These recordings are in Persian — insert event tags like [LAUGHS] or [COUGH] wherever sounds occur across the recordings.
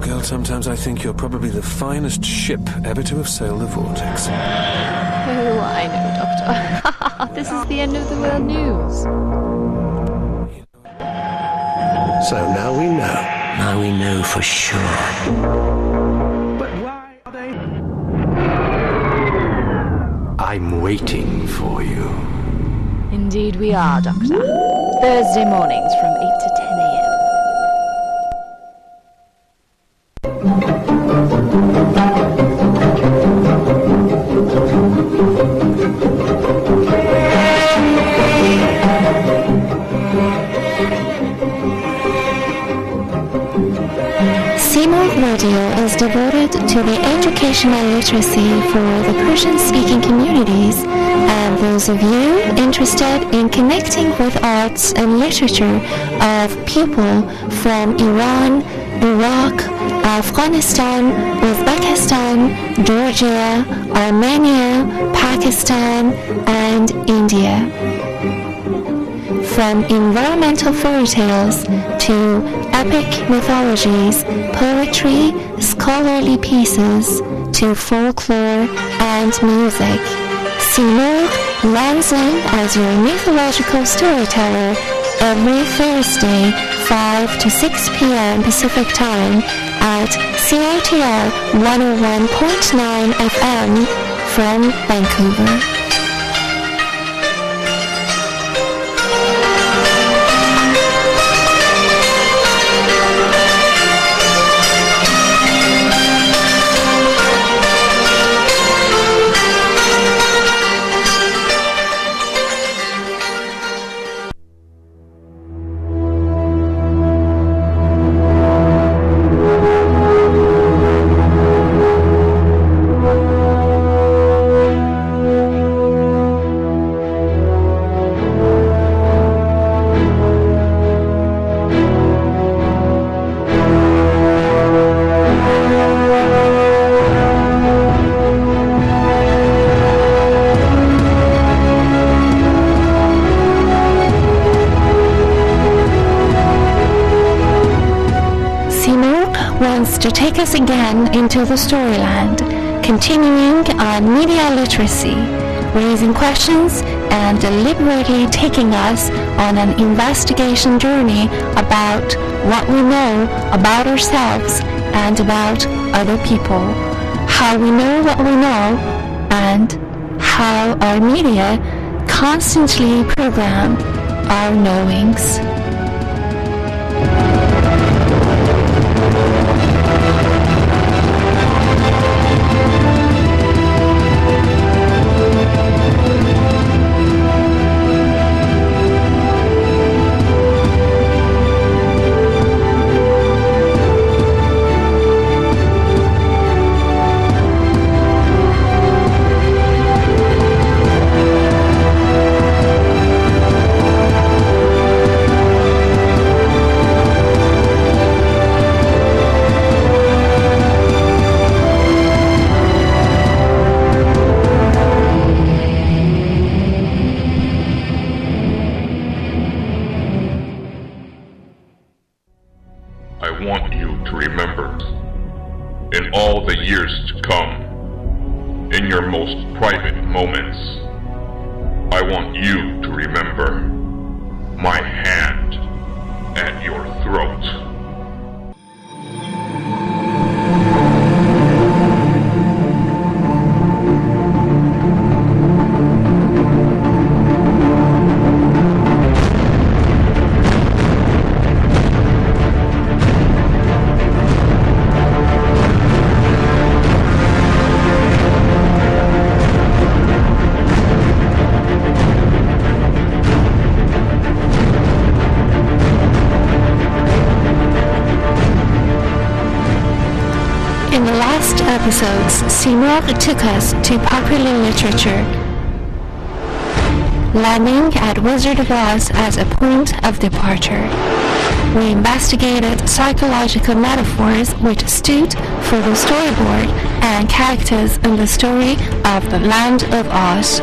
Girl, sometimes I think you're probably the finest ship ever to have sailed the vortex. Oh, I know, Doctor. [LAUGHS] this is the end of the world news. So now we know. Now we know for sure. But why are they? I'm waiting for you. Indeed, we are, Doctor. Thursday mornings from literacy for the Persian-speaking communities and those of you interested in connecting with arts and literature of people from Iran, Iraq, Afghanistan, Uzbekistan, Georgia, Armenia, Pakistan, and India. From environmental fairy tales to epic mythologies, poetry, scholarly pieces, to folklore and music. Seymour lands in as your mythological storyteller every Thursday, 5 to 6 p.m. Pacific Time at CITR 101.9 FM from Vancouver. Into the storyland, continuing on media literacy, raising questions and deliberately taking us on an investigation journey about what we know about ourselves and about other people, how we know what we know, and how our media constantly program our knowings. In all the years to come, in your most private moments, I want you to remember my hand at your throat. Seymour took us to popular literature, landing at Wizard of Oz as a point of departure. We investigated psychological metaphors which stood for the storyboard and characters in the story of the Land of Oz.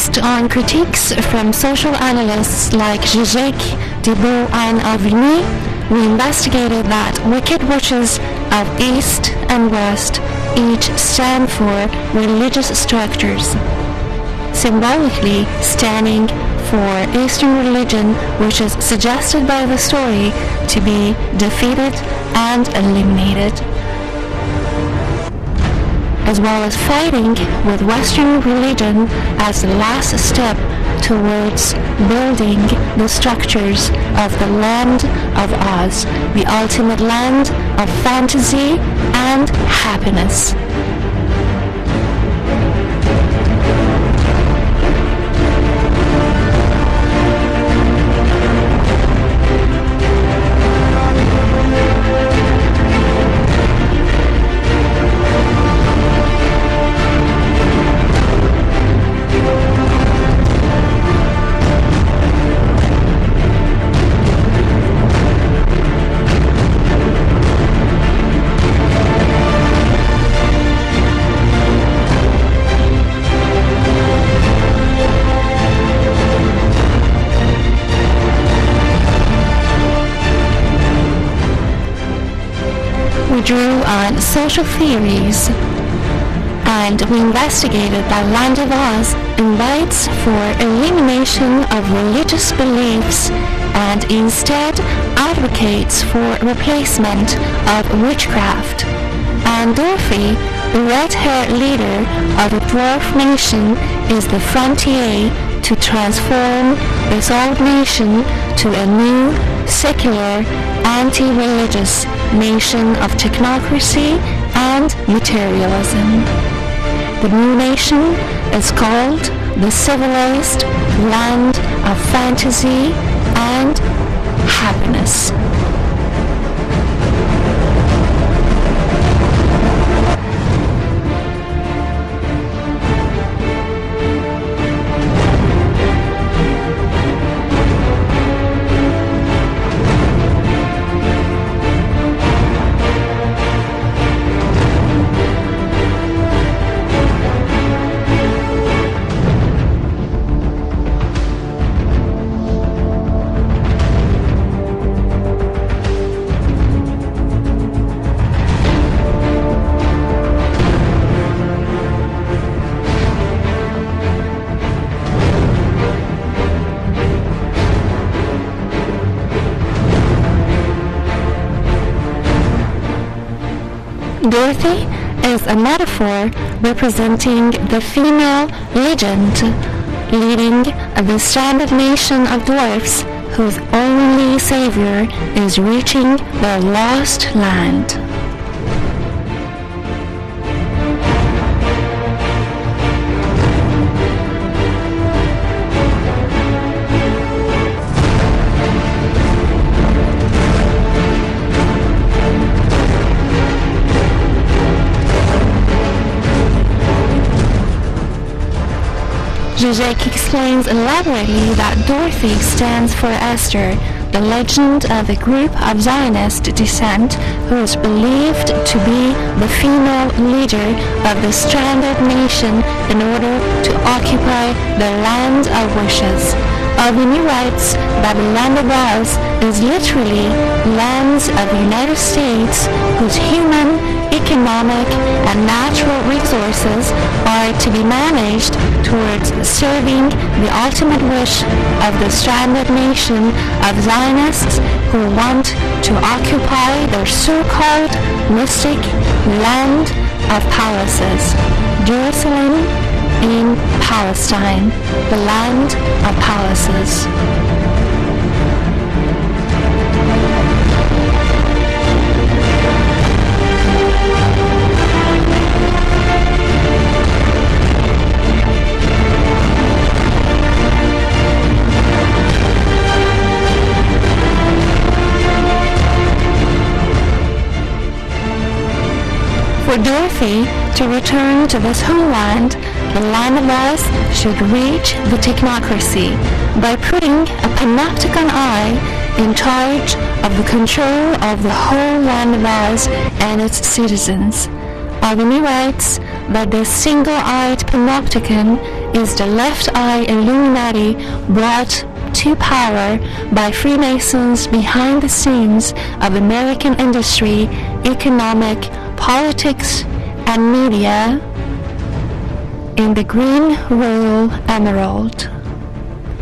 Based on critiques from social analysts like Zizek, Debo, and Avigny, we investigated that wicked witches of East and West each stand for religious structures. Symbolically standing for Eastern religion, which is suggested by the story to be defeated and eliminated as well as fighting with Western religion as the last step towards building the structures of the land of Oz, the ultimate land of fantasy and happiness. Social theories and we investigated that Land of Oz invites for elimination of religious beliefs and instead advocates for replacement of witchcraft. And Dorothy, the red-haired leader of the dwarf nation, is the frontier to transform this old nation to a new, secular, anti-religious nation of technocracy and materialism. The new nation is called the civilized land of fantasy and happiness. Dorothy is a metaphor representing the female legend leading the stranded nation of dwarfs whose only savior is reaching their lost land. Zizek explains elaborately that Dorothy stands for Esther, the legend of a group of Zionist descent who is believed to be the female leader of the stranded nation in order to occupy the land of wishes. Albany writes that the land of Oz is literally lands of the United States whose human, economic, and natural resources are to be managed towards serving the ultimate wish of the stranded nation of Zionists who want to occupy their so-called mystic land of palaces, Jerusalem in Palestine, the land of palaces. To return to this homeland, the land of us should reach the technocracy by putting a panopticon eye in charge of the control of the whole land of us and its citizens. Albany writes that this single-eyed panopticon is the Left Eye Illuminati brought to power by Freemasons behind the scenes of American industry, economic, politics, and media in the Green Royal Emerald.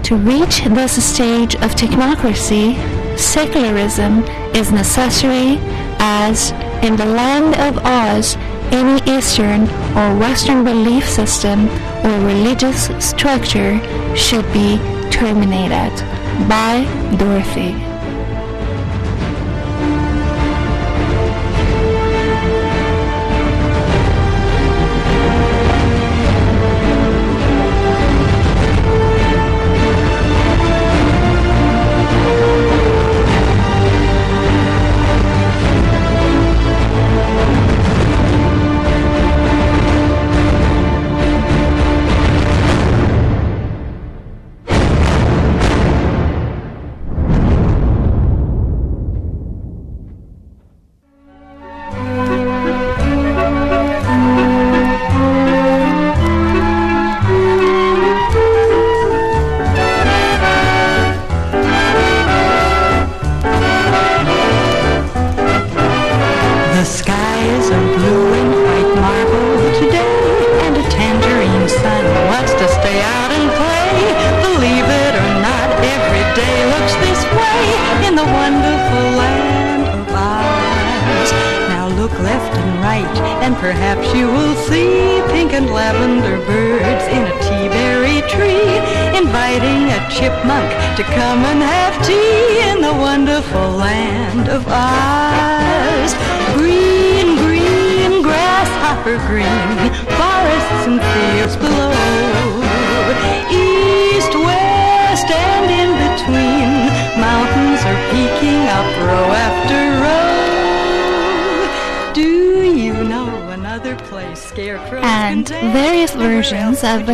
To reach this stage of technocracy, secularism is necessary as in the land of Oz, any Eastern or Western belief system or religious structure should be terminated. By Dorothy.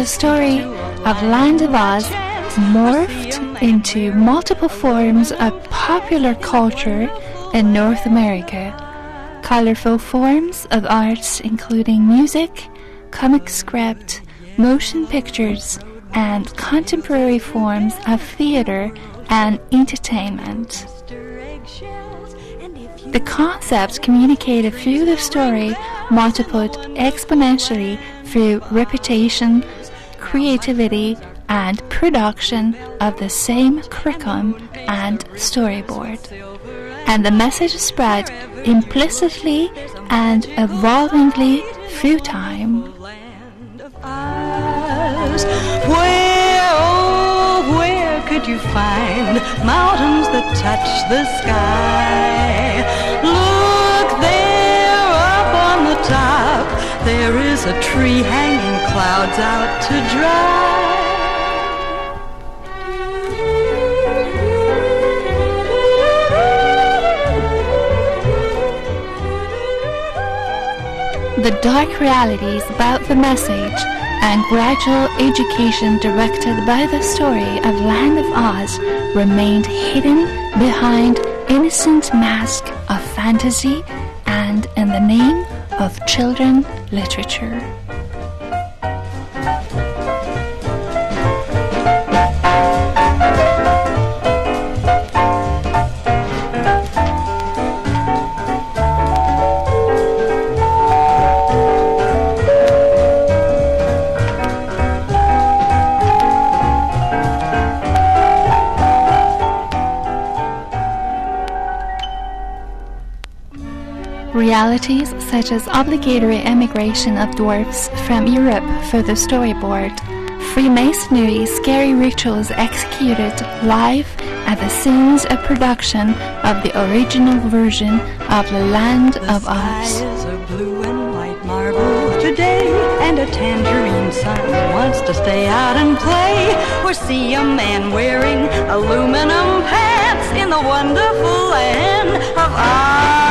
The story of Land of Oz morphed into multiple forms of popular culture in North America. Colorful forms of arts including music, comic script, motion pictures, and contemporary forms of theater and entertainment. The concepts communicated through the story multiplied exponentially through repetition, creativity, and production of the same curriculum and storyboard. And the message spread implicitly and evolvingly through time. Where, oh, where could you find mountains that touch the sky? There is a tree hanging clouds out to dry. The dark realities about the message and gradual education directed by the story of Land of Oz remained hidden behind innocent mask of fantasy and in the name of children literature. Realities such as obligatory emigration of dwarfs from Europe for the storyboard, Freemasonry scary rituals executed live at the scenes of production of the original version of The Land of Oz. sky is a blue and white marble today, and a tangerine sun wants to stay out and play, or see a man wearing aluminum pants in the wonderful land of Oz.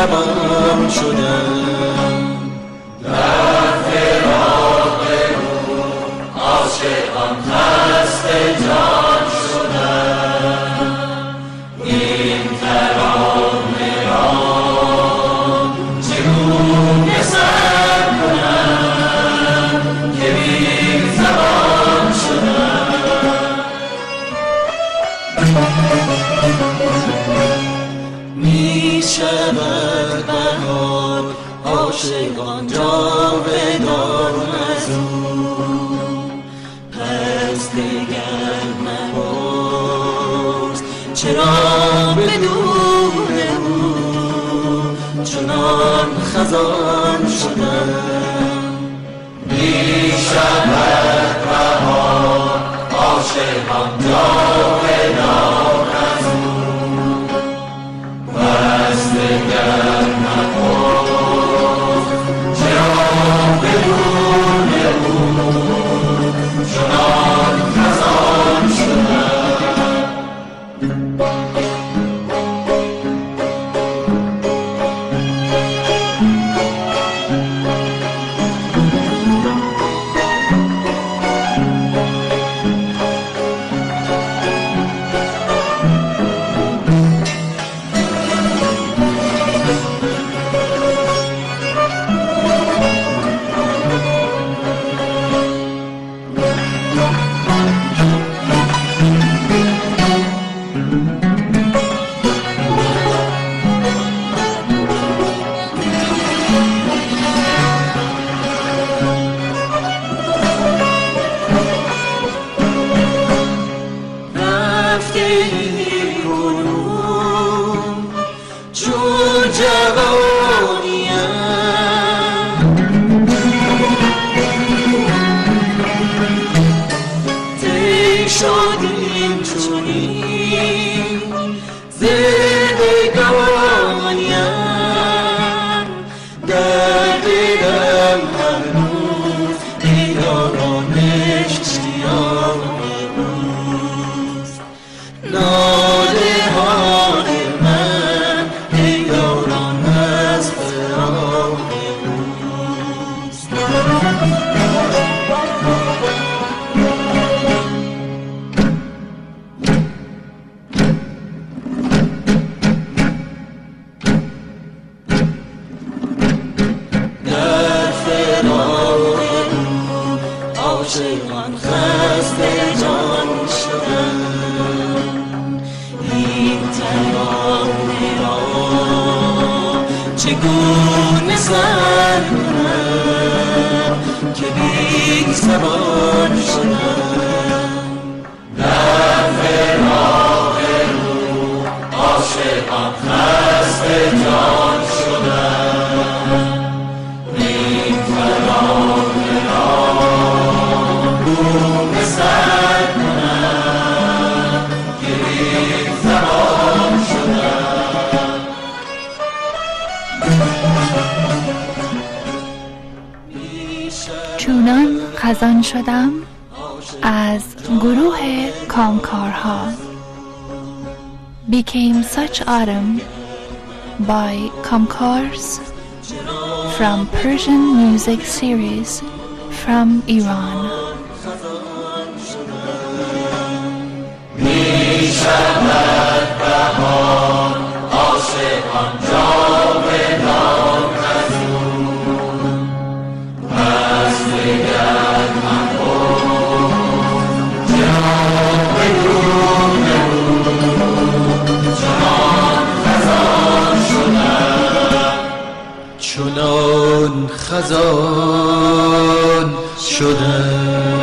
زبان شدم. خزان شدم می شود بهار عاشقان. خزان شدم از گروه کامکارها became such autumn by Comcars from Persian music series from Iran. می شود بهار چنان خزان شدم.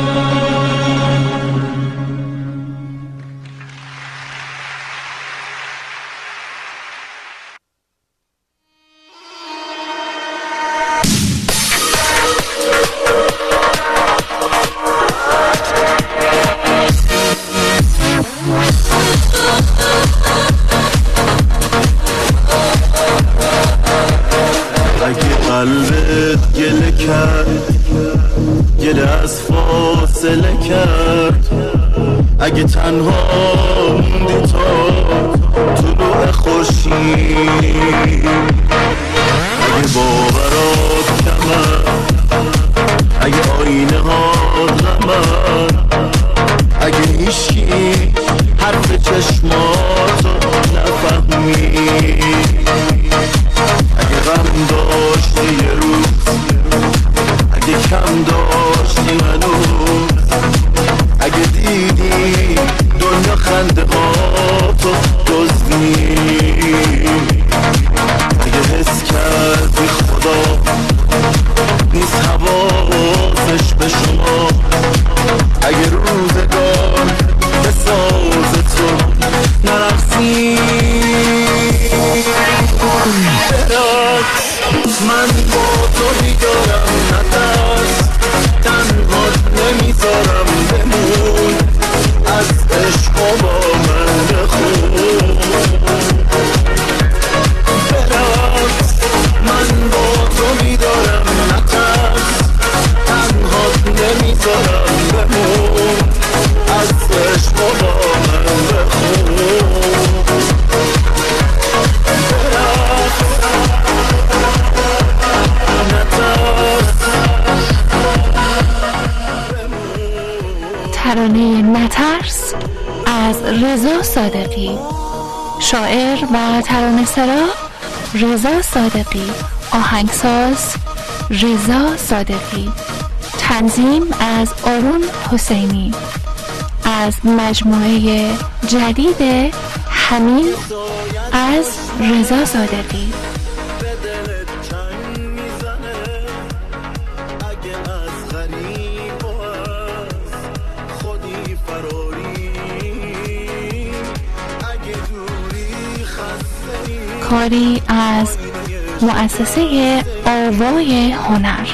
من داشتی منو. اگه دیدی دنیا خنده شاعر و ترانه سرا رضا صادقی. آهنگساز رضا صادقی. تنظیم از آرون حسینی. از مجموعه جدید همین از رضا صادقی. کاری از مؤسسه آوای هنر.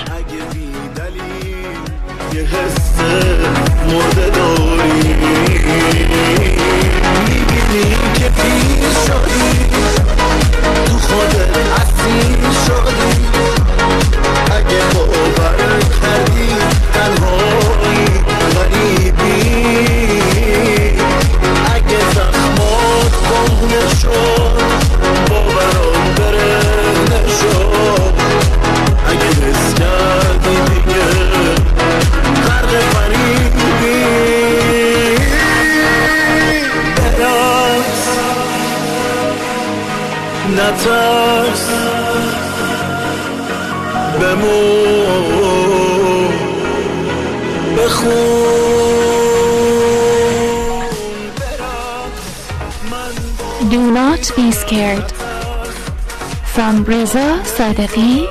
Reza Sadeghi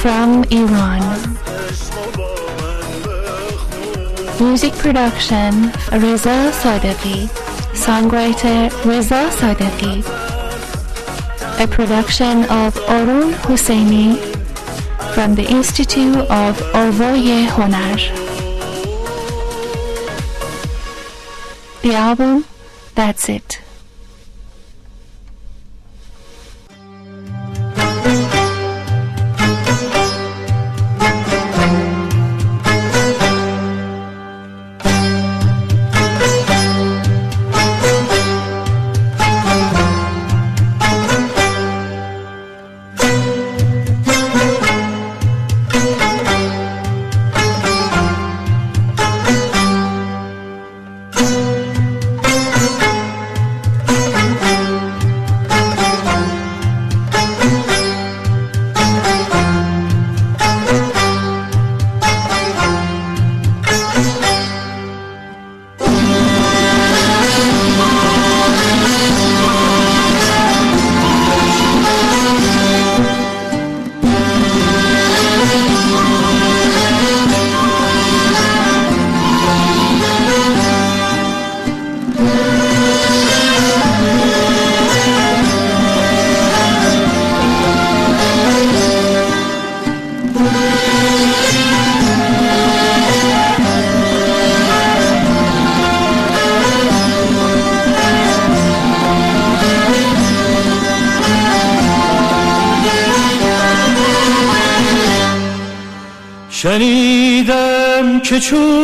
from Iran. Music production Reza Sadeghi. Songwriter Reza Sadeghi. A production of Arun Husseini from the Institute of Orvoye Honar. The album, that's it. çocuk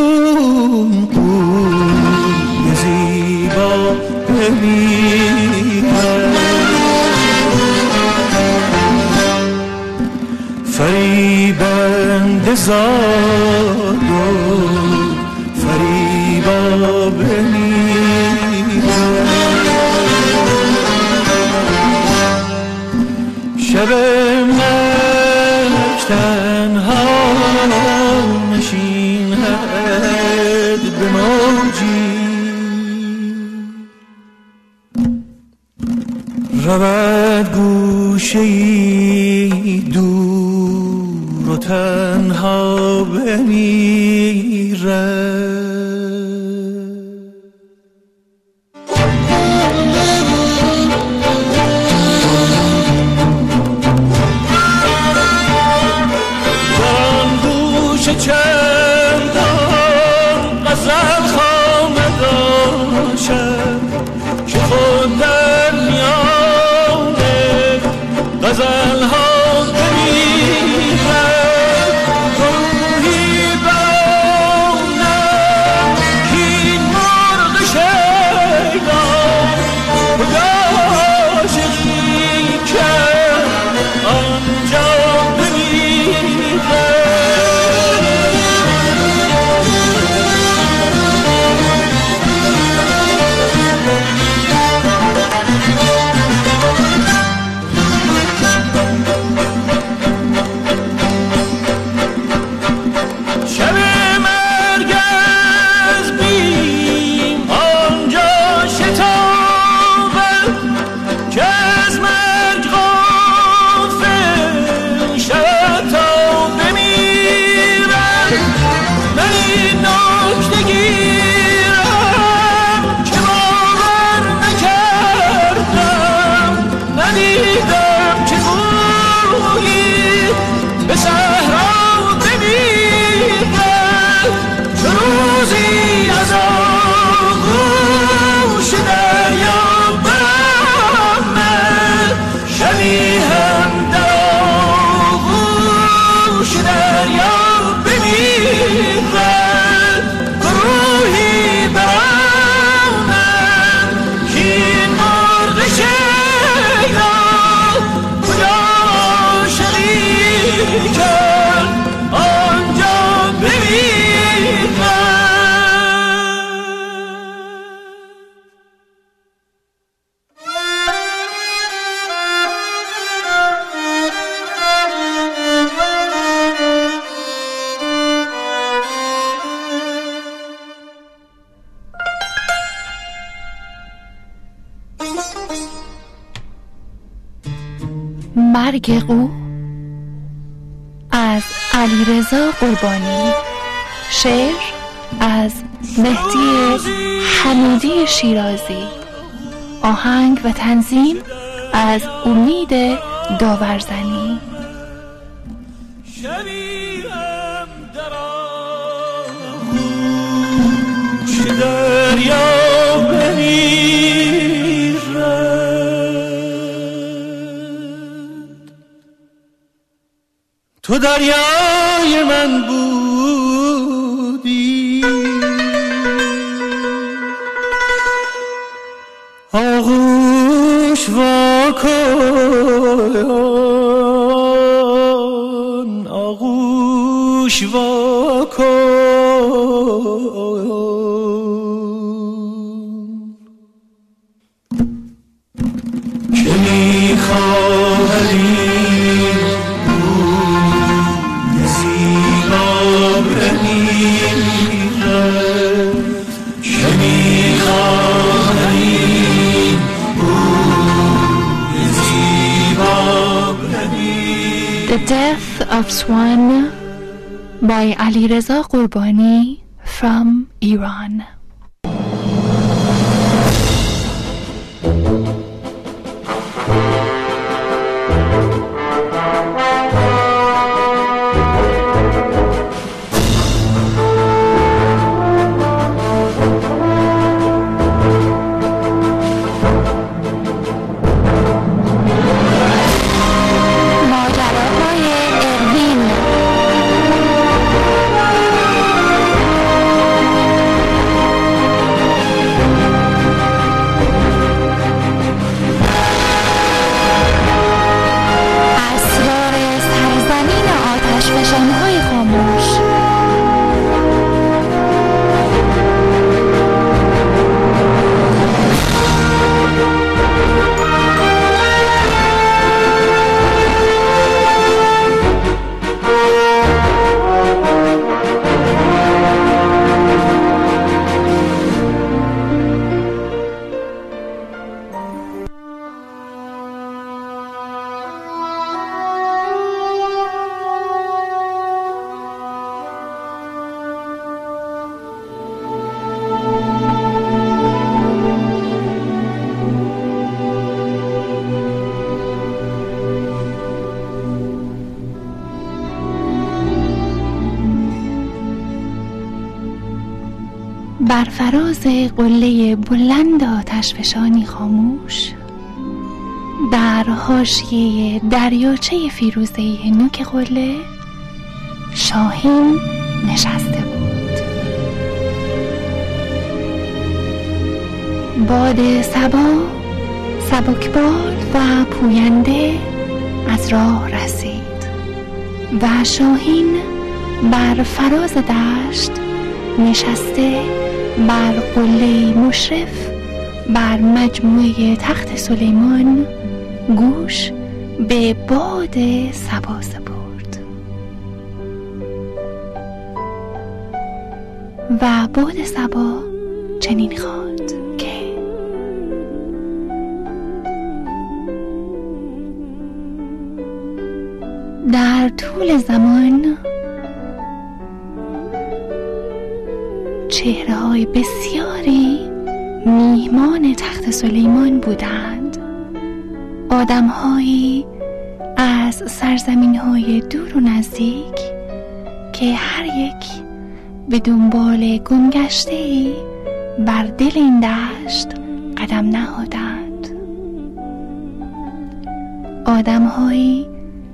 مرگ قو از علیرضا قربانی. شعر از مهدی حمودی شیرازی. آهنگ و تنظیم از امید داورزنی. شبیهم در تو دریای من بودی آغوش واکن Swan One by Alireza Qurbani from Iran. بلند آتشفشانی خاموش. در حاشیه دریاچه فیروزه نوک قله شاهین نشسته بود. باد سبا سبکبال و پوینده از راه رسید و شاهین بر فراز دشت نشسته بر قله مشرف بر مجموعه تخت سلیمان گوش به باد سبا سپرد. و باد سبا چنین خواد که در طول زمان چهره های بسیاری میهمان تخت سلیمان بودند. آدمهایی از سرزمین های دور و نزدیک که هر یک به دنبال گمگشته بر دل این دشت قدم نهادند. آدمهایی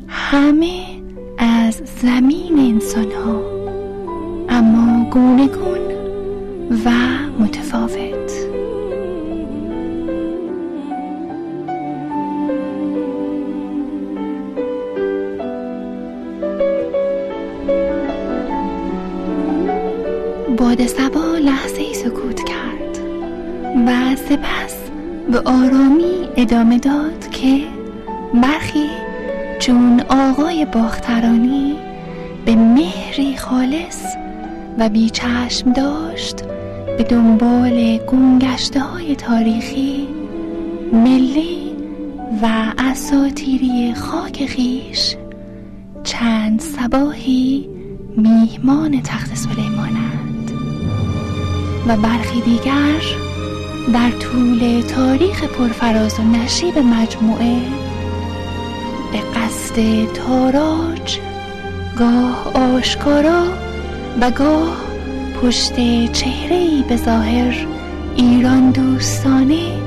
همه از زمین انسان ها اما گونه گون و متفاوت. سپس به آرامی ادامه داد که برخی چون آقای باخترانی به مهری خالص و بیچشم داشت به دنبال گمگشته های تاریخی ملی و اساتیری خاک خیش چند سباهی میهمان تخت سلیمانند. و برخی دیگر در طول تاریخ پرفراز و نشیب مجموعه به قصد تاراج گاه آشکارا و گاه پشت چهره به ظاهر ایران دوستانه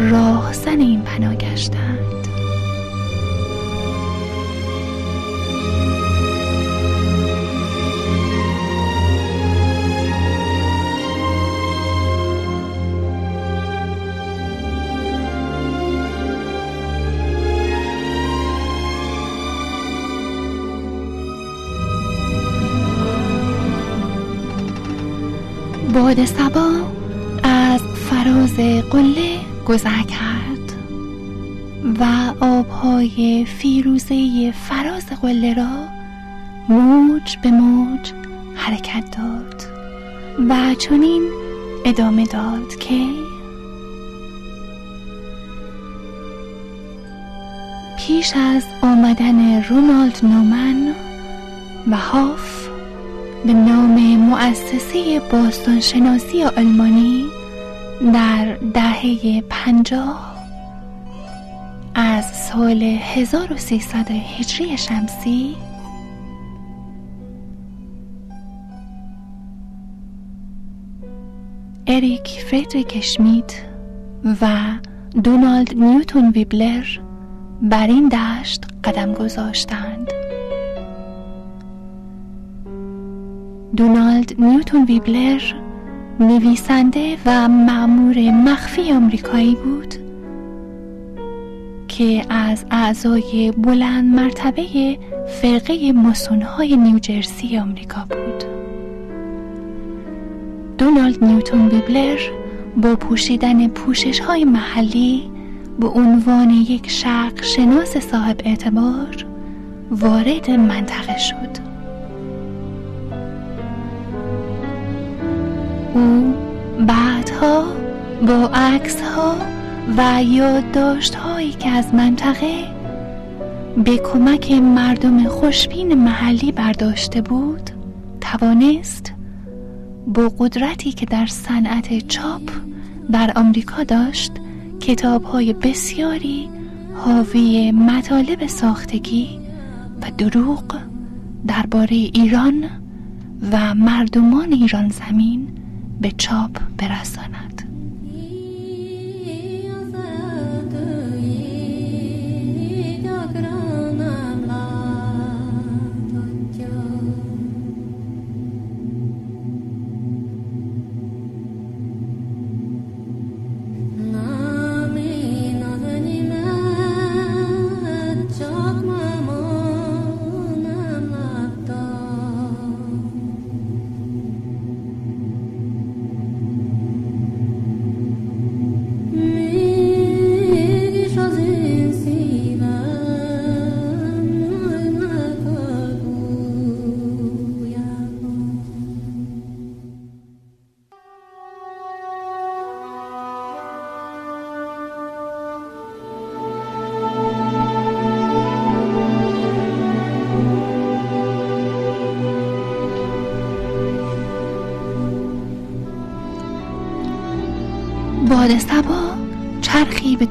راهزن این پناه گشتند باد سبا از فراز قله گذر کرد و آبهای فیروزه فراز قله را موج به موج حرکت داد و چنین ادامه داد که پیش از آمدن رونالد نومن و هاف به نام مؤسسه باستانشناسی آلمانی در دهه پنجاه از سال 1300 هجری شمسی اریک فردریک شمیت و دونالد نیوتون ویبلر بر این دشت قدم گذاشتند. دونالد نیوتون ویبلر نویسنده و معمور مخفی آمریکایی بود که از اعضای بلند مرتبه فرقه ماسونهای نیوجرسی آمریکا بود. دونالد نیوتون ویبلر با پوشیدن پوشش های محلی به عنوان یک شرق شناس صاحب اعتبار وارد منطقه شد. او بعدها با عکس ها و یادداشت هایی که از منطقه به کمک مردم خوشبین محلی برداشته بود توانست با قدرتی که در صنعت چاپ در آمریکا داشت کتاب های بسیاری حاوی مطالب ساختگی و دروغ درباره ایران و مردمان ایران زمین به چاپ برساند.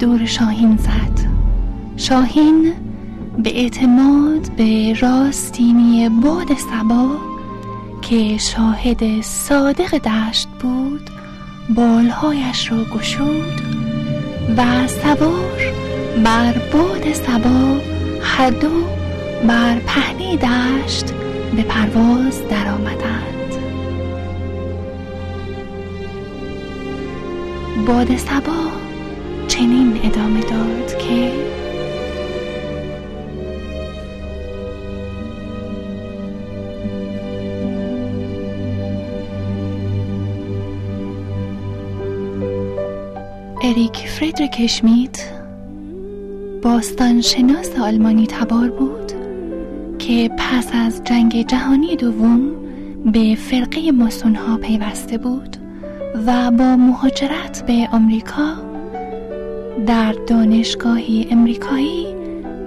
دور شاهین زد. شاهین به اعتماد به راستینی باد سبا که شاهد صادق دشت بود بالهایش را گشود و سوار بر باد سبا هر دو بر پهنه دشت به پرواز درآمدند. باد سبا چنین ادامه داد که اریک فریدریک شمیت باستانشناس آلمانی تبار بود که پس از جنگ جهانی دوم به فرقه ماسونها پیوسته بود و با مهاجرت به آمریکا در دانشگاهی امریکایی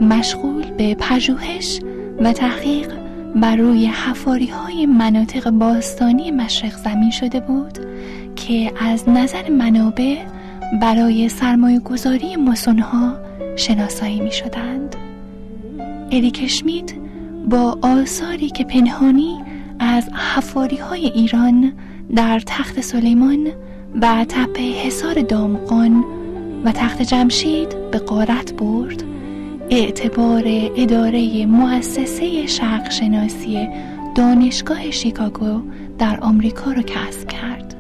مشغول به پژوهش و تحقیق بر روی حفاری های مناطق باستانی مشرق زمین شده بود که از نظر منابع برای سرمایه گذاری ها شناسایی می شدند. اریک شمیت با آثاری که پنهانی از حفاری های ایران در تخت سلیمان و تپه حصار دامقان و تخت جمشید به قارت برد. اعتبار اداره مؤسسه شرق شناسی دانشگاه شیکاگو در آمریکا را کسب کرد.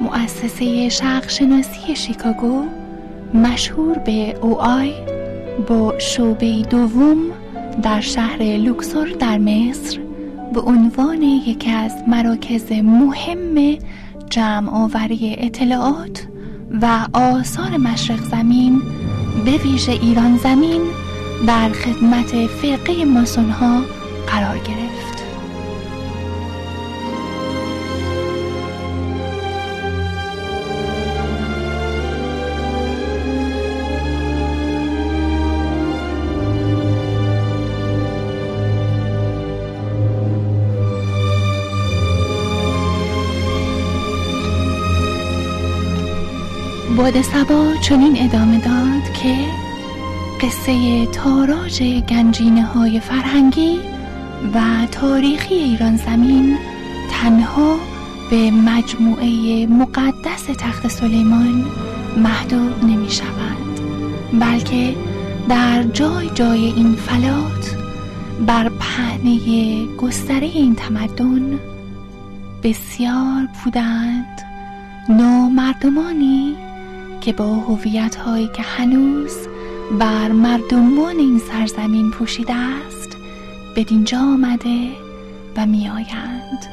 مؤسسه شرق شناسی شیکاگو مشهور به او آی با شعبه دوم در شهر لوکسور در مصر به عنوان یکی از مراکز مهم جمع آوری اطلاعات و آثار مشرق زمین به ویژه ایران زمین در خدمت فرقه ماسون ها قرار گرفت. باد سبا چنین ادامه داد که قصه تاراج گنجینه های فرهنگی و تاریخی ایران زمین تنها به مجموعه مقدس تخت سلیمان محدود نمی شود بلکه در جای جای این فلات بر پهنه گستره این تمدن بسیار بودند. نامردمانی که با هویت هایی که هنوز بر مردمان این سرزمین پوشیده است به دینجا آمده و می آیند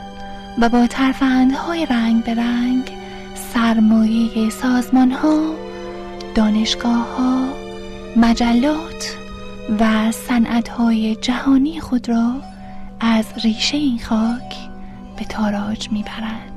و با های رنگ به رنگ سرمایه سازمان ها دانشگاه ها مجلات و صنعت های جهانی خود را از ریشه این خاک به تاراج می‌برند.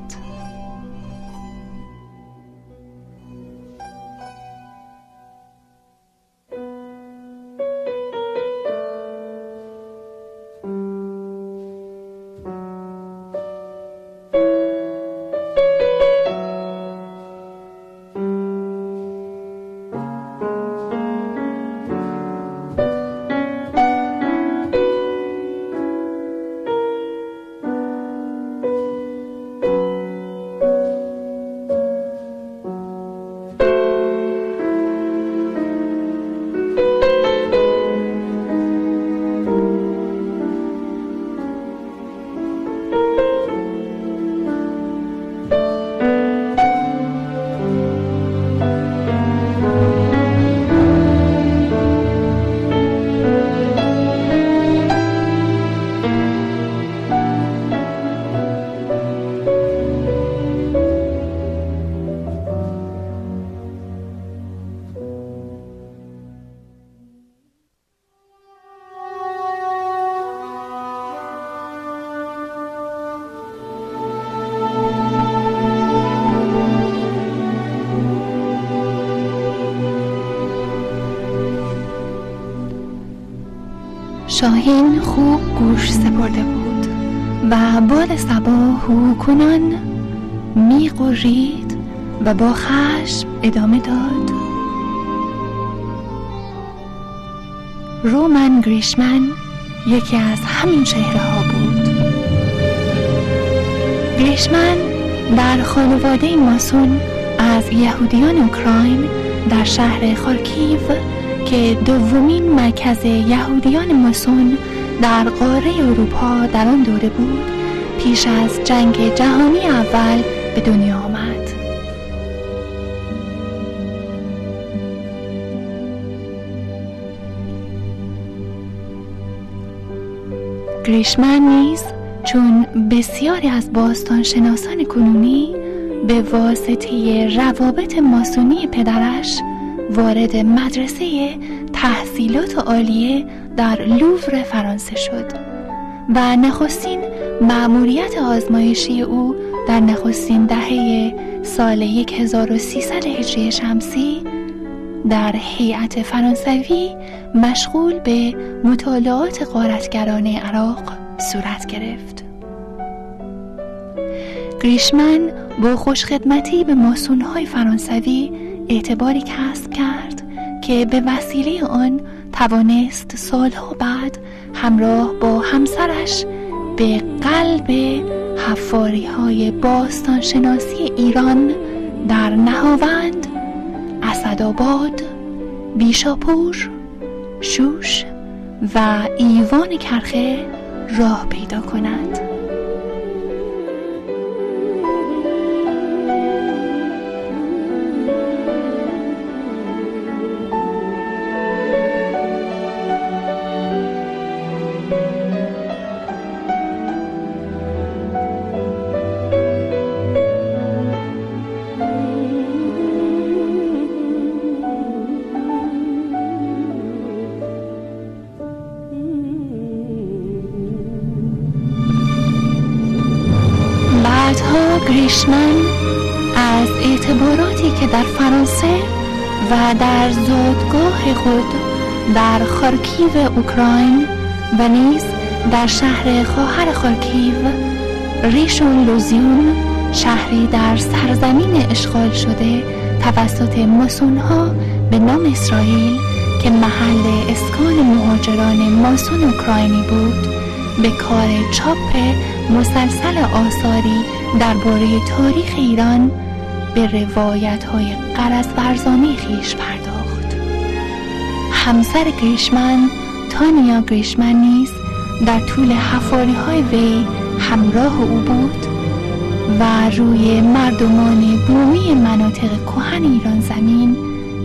شاهین خوب گوش سپرده بود و باد سبا هو کنان می قرید و با خشم ادامه داد. رومن گریشمن یکی از همین چهره ها بود. گریشمن در خانواده ماسون از یهودیان اوکراین در شهر خارکیو که دومین مرکز یهودیان ماسون در قاره اروپا در آن دوره بود پیش از جنگ جهانی اول به دنیا آمد. گریشمن نیز چون بسیاری از باستان شناسان کنونی به واسطه روابط ماسونی پدرش وارد مدرسه تحصیلات عالیه در لوور فرانسه شد و نخستین مأموریت آزمایشی او در نخستین دهه سال 1300 هجری شمسی در هیئت فرانسوی مشغول به مطالعات قارتگران عراق صورت گرفت. گریشمن با خوشخدمتی به ماسونهای فرانسوی اعتباری کسب کرد که به وسیله آن توانست سالها بعد همراه با همسرش به قلب حفاری های باستان شناسی ایران در نهاوند اسدآباد بیشاپور شوش و ایوان کرخه راه پیدا کند. خارکیو اوکراین و نیز در شهر خواهر خارکیو ریشون لوزیون شهری در سرزمین اشغال شده توسط ماسونها به نام اسرائیل که محل اسکان مهاجران ماسون اوکراینی بود به کار چاپ مسلسل آثاری درباره تاریخ ایران به روایت های قرص ورزانه خیش پرداخت. همسر گریشمن تانیا گریشمن نیز در طول حفاری های وی همراه او بود و روی مردمان بومی مناطق کهن ایران زمین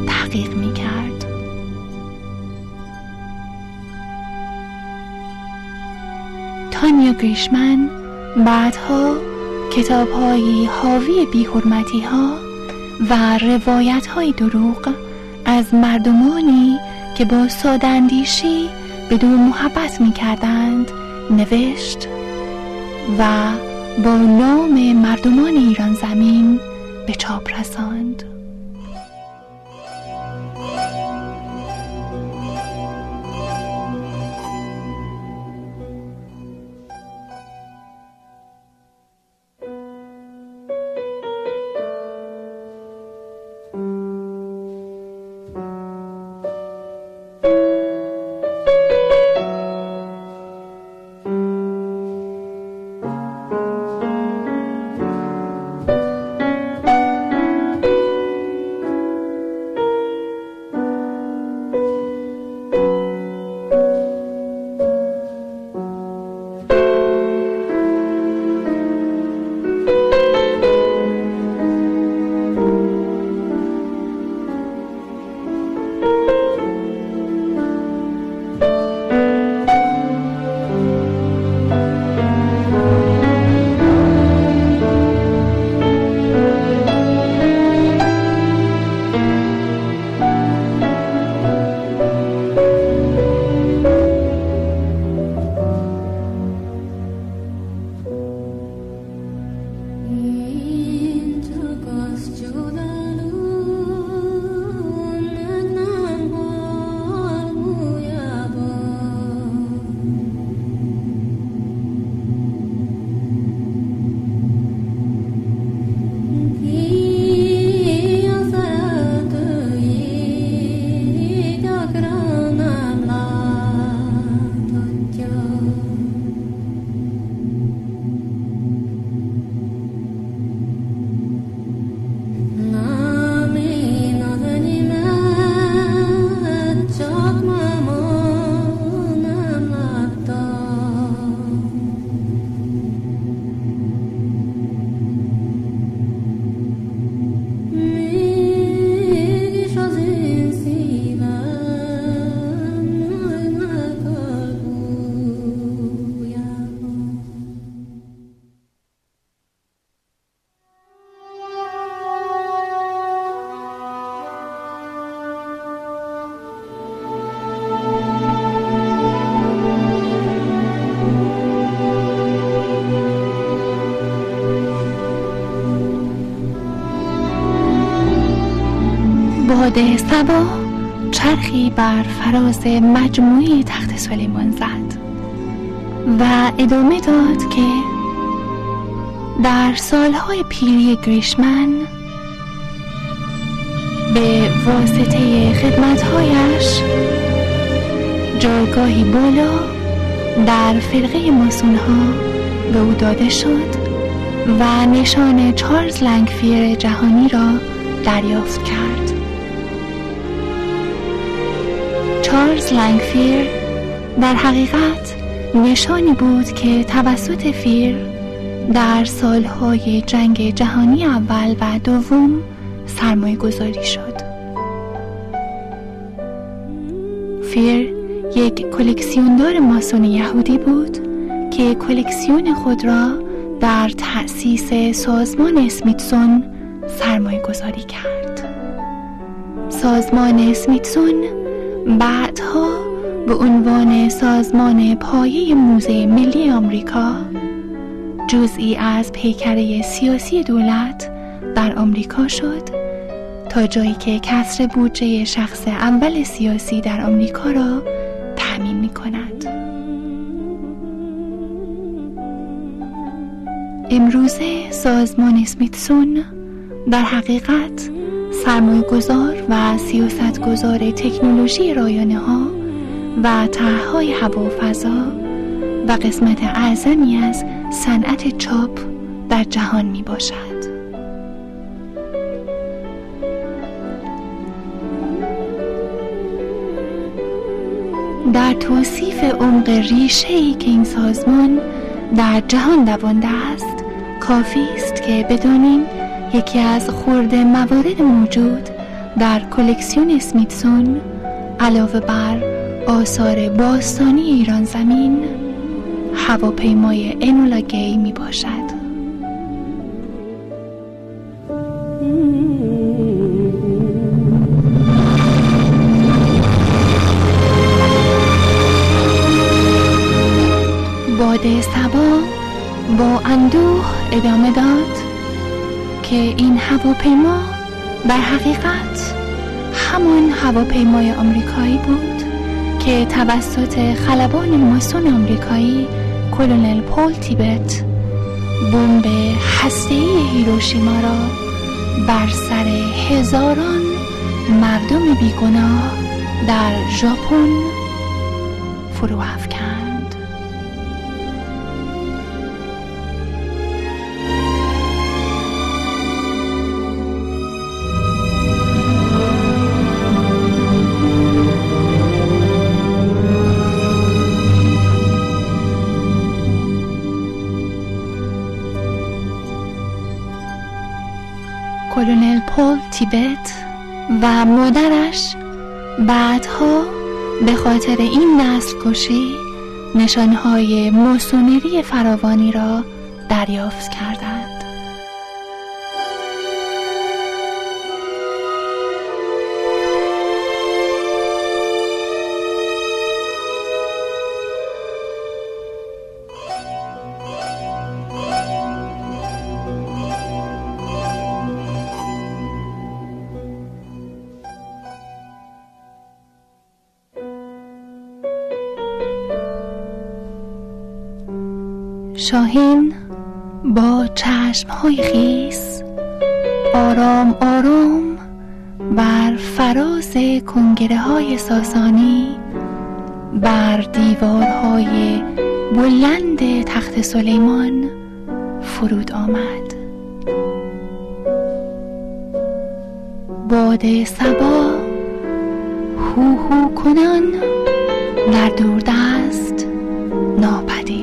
تحقیق می کرد تانیا گریشمن بعدها کتابهایی حاوی بیحرمتی ها و روایت های دروغ از مردمانی که با سادندیشی به دو محبت می کردند نوشت و با نام مردمان ایران زمین به چاپ رساند. باد سبا چرخی بر فراز مجموعه تخت سلیمان زد و ادامه داد که در سالهای پیری گریشمن به واسطه خدمتهایش جایگاهی بالا در فرقه ماسون ها به او داده شد و نشان چارلز لنگفیر جهانی را دریافت کرد. چارلز لنگفیر در حقیقت نشانی بود که توسط فیر در سالهای جنگ جهانی اول و دوم سرمایه گذاری شد. فیر یک کلکسیوندار ماسون یهودی بود که کلکسیون خود را در تأسیس سازمان اسمیتسون سرمایه گذاری کرد. سازمان اسمیتسون بعدها به عنوان سازمان پایه موزه ملی آمریکا جزئی از پیکره سیاسی دولت در آمریکا شد تا جایی که کسر بودجه شخص اول سیاسی در آمریکا را تأمین می کند امروزه سازمان اسمیتسون در حقیقت سرمایه گذار و سیاست گذار تکنولوژی رایانه ها و طرحهای هوا و فضا و قسمت اعظمی از صنعت چاپ در جهان می باشد. در توصیف عمق ریشه ای که این سازمان در جهان دوانده است کافی است که بدانیم یکی از خورده موارد موجود در کلکسیون اسمیتسون علاوه بر آثار باستانی ایران زمین هواپیمای انولا گی می باشد. باد سبا با اندوه ادامه داد. که این هواپیما در حقیقت همان هواپیمای آمریکایی بود که توسط خلبان ماسون آمریکایی کلونل پول تیبت بمب هسته‌ای هیروشیما را بر سر هزاران مردم بیگناه در ژاپن فرو افکند. تیبت و مادرش بعدها به خاطر این نسل کشی نشانهای ماسونری فراوانی را دریافت کردند. شاهین با چشمهای خیس آرام آرام بر فراز کنگره های ساسانی بر دیوارهای بلند تخت سلیمان فرود آمد. باد سبا هو هو کنان در دوردست ناپدید.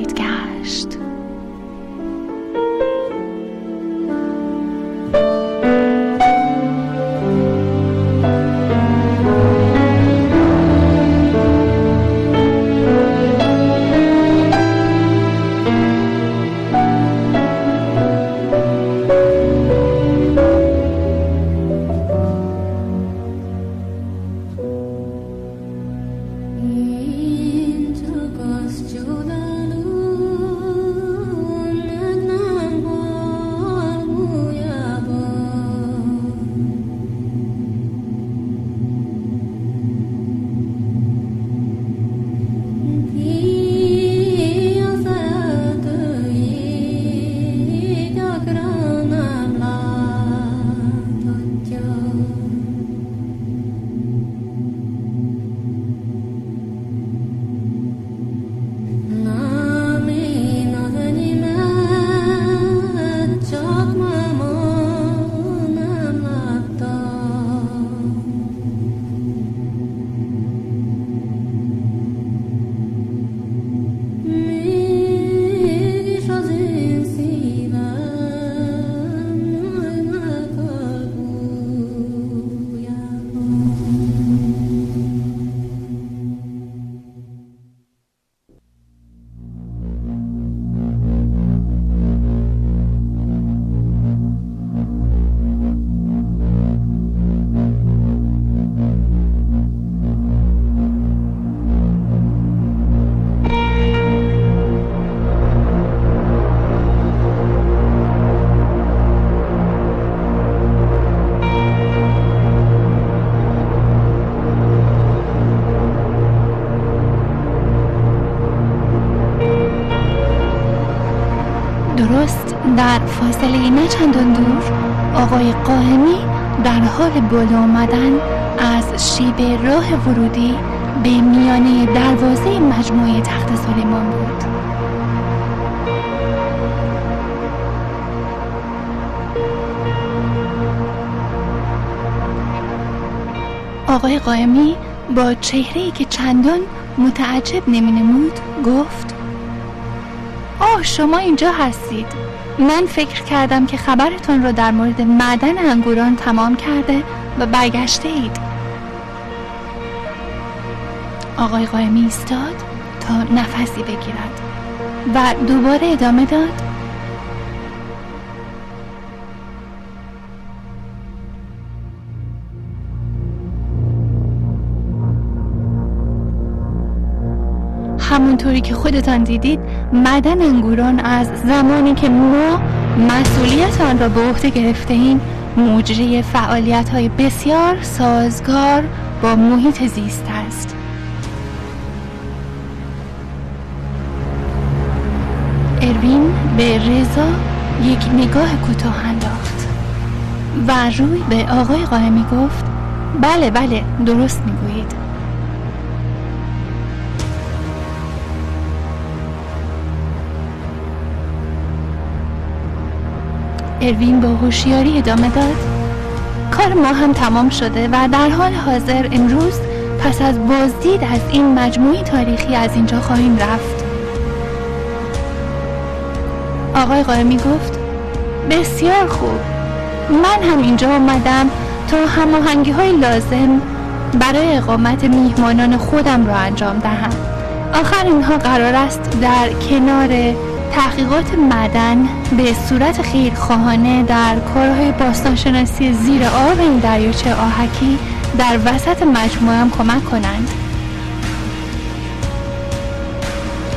درست در فاصله نه چندان دور آقای قائمی در حال بالا آمدن از شیب راه ورودی به میانه دروازه مجموعه تخت سلیمان بود. آقای قائمی با چهره که چندان متعجب نمی نمود گفت آه شما اینجا هستید. من فکر کردم که خبرتون را در مورد معدن انگوران تمام کرده و برگشته اید. آقای قائمی ایستاد تا نفسی بگیرد و دوباره ادامه داد. همونطوری که خودتان دیدید معدن انگوران از زمانی که ما مسئولیت آن را به عهده گرفته ایم مجری فعالیت های بسیار سازگار با محیط زیست است. اروین به رضا یک نگاه کوتاه انداخت و روی به آقای قائمی گفت بله بله درست می‌گویید. اروین با هوشیاری ادامه داد. کار ما هم تمام شده و در حال حاضر امروز پس از بازدید از این مجموعه تاریخی از اینجا خواهیم رفت. آقای قائمی گفت بسیار خوب. من هم اینجا آمدم تا هماهنگی های لازم برای اقامت میهمانان خودم را انجام دهم. آخر اینها قرار است در کنار تحقیقات مدن به صورت خیرخواهانه در کارهای باستانشناسی زیر آب این دریاچه آهکی در وسط مجموعه هم کمک کنند.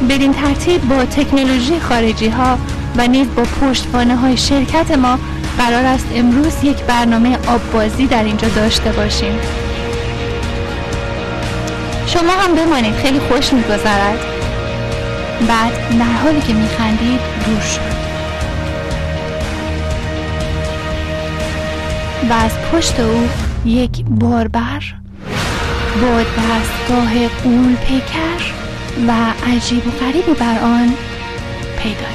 بدین ترتیب با تکنولوژی خارجی ها و نیز با پشتوانه های شرکت ما قرار است امروز یک برنامه آببازی در اینجا داشته باشیم. شما هم بمانید خیلی خوش میگذرد. بعد در حالی که میخندید دور شد. و از پشت او یک باربر با دستگاه قول پیکر و عجیب و غریبی بر آن پیدا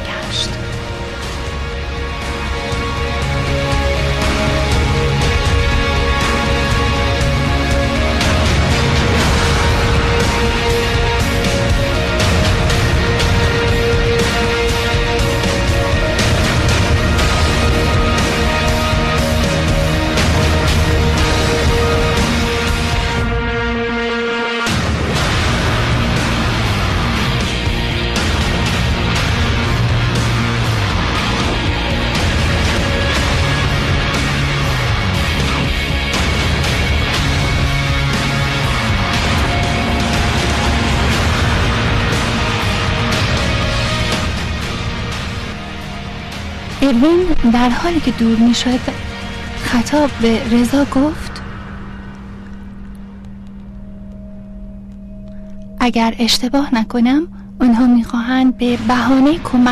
در حالی که دور می شد خطاب به رضا گفت اگر اشتباه نکنم آنها می‌خواهند به بهانه کمک